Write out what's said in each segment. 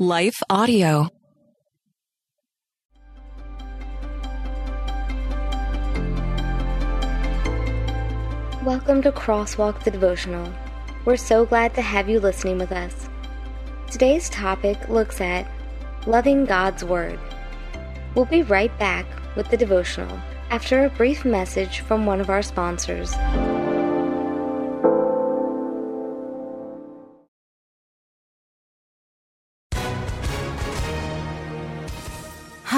Life Audio. Welcome to Crosswalk the Devotional. We're so glad to have you listening with us. Today's topic looks at loving God's Word. We'll be right back with the devotional after a brief message from one of our sponsors.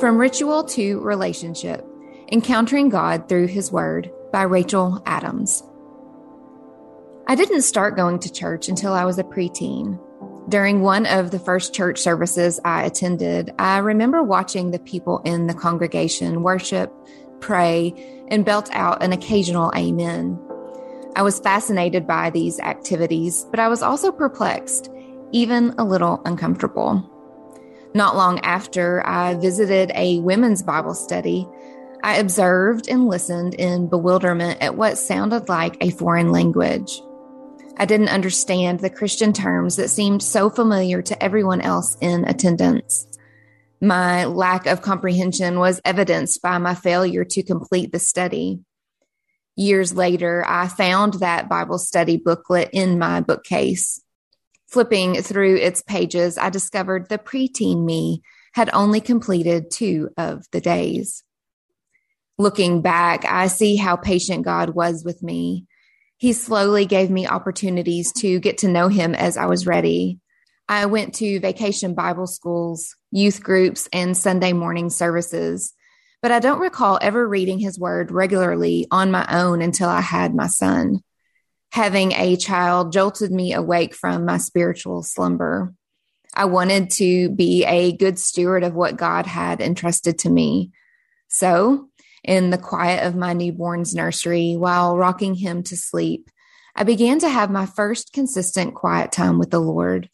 From Ritual to Relationship Encountering God Through His Word by Rachel Adams. I didn't start going to church until I was a preteen. During one of the first church services I attended, I remember watching the people in the congregation worship, pray, and belt out an occasional amen. I was fascinated by these activities, but I was also perplexed, even a little uncomfortable. Not long after I visited a women's Bible study, I observed and listened in bewilderment at what sounded like a foreign language. I didn't understand the Christian terms that seemed so familiar to everyone else in attendance. My lack of comprehension was evidenced by my failure to complete the study. Years later, I found that Bible study booklet in my bookcase. Flipping through its pages, I discovered the preteen me had only completed two of the days. Looking back, I see how patient God was with me. He slowly gave me opportunities to get to know him as I was ready. I went to vacation Bible schools, youth groups, and Sunday morning services, but I don't recall ever reading his word regularly on my own until I had my son having a child jolted me awake from my spiritual slumber. I wanted to be a good steward of what God had entrusted to me. So, in the quiet of my newborn's nursery, while rocking him to sleep, I began to have my first consistent quiet time with the Lord.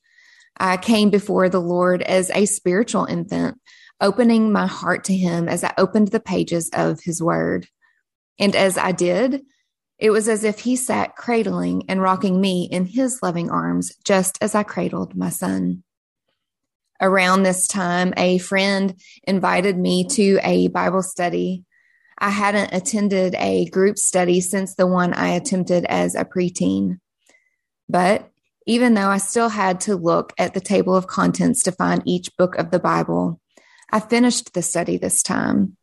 I came before the Lord as a spiritual infant, opening my heart to Him as I opened the pages of His Word. And as I did, it was as if he sat cradling and rocking me in his loving arms, just as I cradled my son. Around this time, a friend invited me to a Bible study. I hadn't attended a group study since the one I attempted as a preteen. But even though I still had to look at the table of contents to find each book of the Bible, I finished the study this time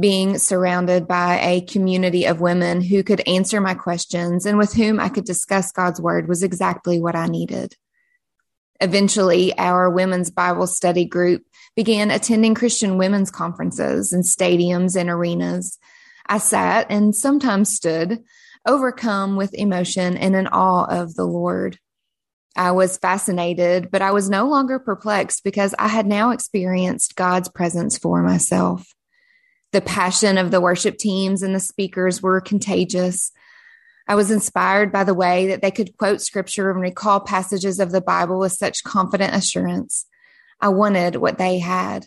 being surrounded by a community of women who could answer my questions and with whom I could discuss God's word was exactly what I needed. Eventually, our women's Bible study group began attending Christian women's conferences in stadiums and arenas. I sat and sometimes stood, overcome with emotion and in awe of the Lord. I was fascinated, but I was no longer perplexed because I had now experienced God's presence for myself. The passion of the worship teams and the speakers were contagious. I was inspired by the way that they could quote scripture and recall passages of the Bible with such confident assurance. I wanted what they had.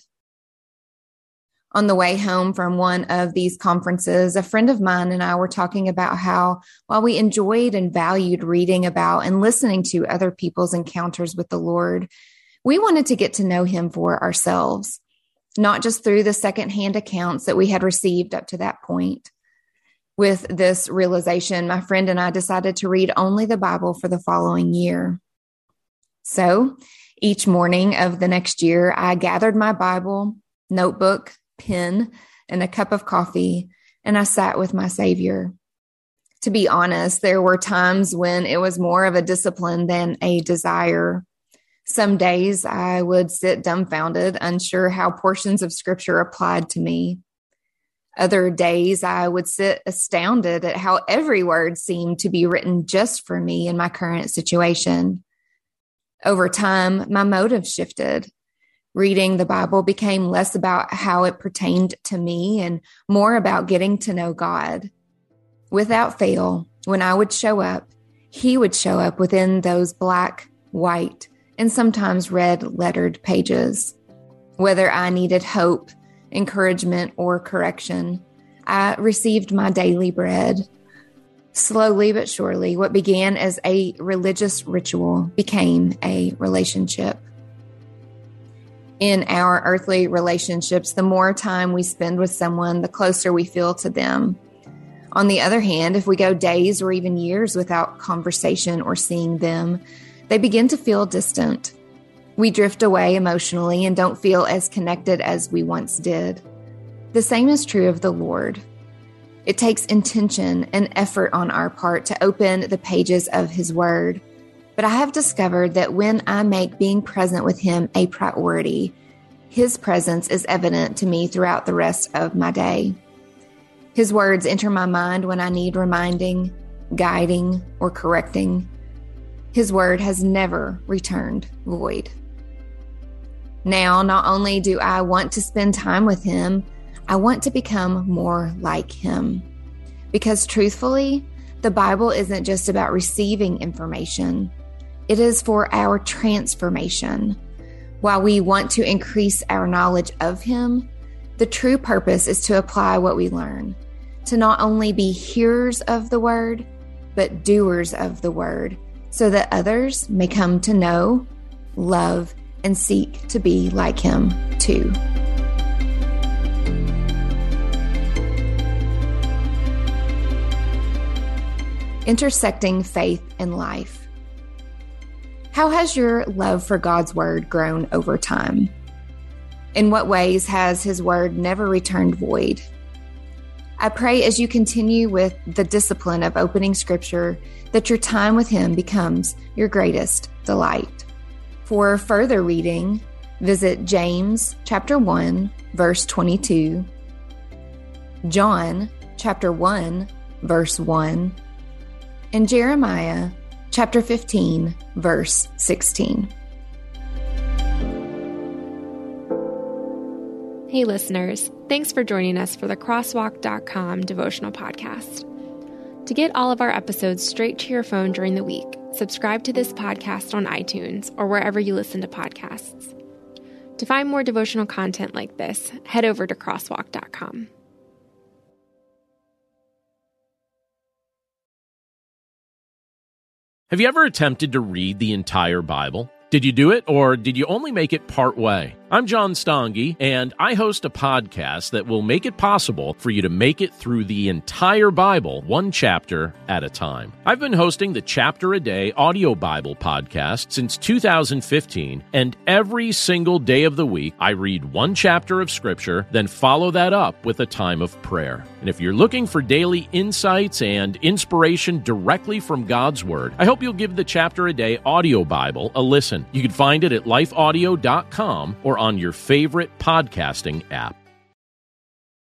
On the way home from one of these conferences, a friend of mine and I were talking about how, while we enjoyed and valued reading about and listening to other people's encounters with the Lord, we wanted to get to know Him for ourselves not just through the secondhand accounts that we had received up to that point. With this realization, my friend and I decided to read only the Bible for the following year. So each morning of the next year, I gathered my Bible, notebook, pen, and a cup of coffee, and I sat with my Savior. To be honest, there were times when it was more of a discipline than a desire. Some days I would sit dumbfounded, unsure how portions of scripture applied to me. Other days I would sit astounded at how every word seemed to be written just for me in my current situation. Over time, my motive shifted. Reading the Bible became less about how it pertained to me and more about getting to know God. Without fail, when I would show up, He would show up within those black, white, and sometimes red lettered pages. Whether I needed hope, encouragement, or correction, I received my daily bread. Slowly but surely, what began as a religious ritual became a relationship. In our earthly relationships, the more time we spend with someone, the closer we feel to them. On the other hand, if we go days or even years without conversation or seeing them, they begin to feel distant. We drift away emotionally and don't feel as connected as we once did. The same is true of the Lord. It takes intention and effort on our part to open the pages of His Word. But I have discovered that when I make being present with Him a priority, His presence is evident to me throughout the rest of my day. His words enter my mind when I need reminding, guiding, or correcting. His word has never returned void. Now, not only do I want to spend time with Him, I want to become more like him. Because truthfully, the Bible isn't just about receiving information, it is for our transformation. While we want to increase our knowledge of Him, the true purpose is to apply what we learn, to not only be hearers of the Word, but doers of the Word, so that others may come to know, love, and seek to be like Him too. intersecting faith and life. How has your love for God's Word grown over time? In what ways has His Word never returned void? I pray as you continue with the discipline of opening Scripture that your time with Him becomes your greatest delight. For further reading, visit James chapter 1, verse 22, John chapter 1, verse 1 and Jeremiah chapter 15, verse 16. Hey, listeners, thanks for joining us for the Crosswalk.com devotional podcast. To get all of our episodes straight to your phone during the week, subscribe to this podcast on iTunes or wherever you listen to podcasts. To find more devotional content like this, head over to crosswalk.com. Have you ever attempted to read the entire Bible? Did you do it, or did you only make it part way? I'm John Stange, and I host a podcast that will make it possible for you to make it through the entire Bible, one chapter at a time. I've been hosting the Chapter a Day audio Bible podcast since 2015, and every single day of the week, I read one chapter of Scripture, then follow that up with a time of prayer. And if you're looking for daily insights and inspiration directly from God's Word, I hope you'll give the Chapter a Day audio Bible a listen. You can find it at lifeaudio.com or on your favorite podcasting app.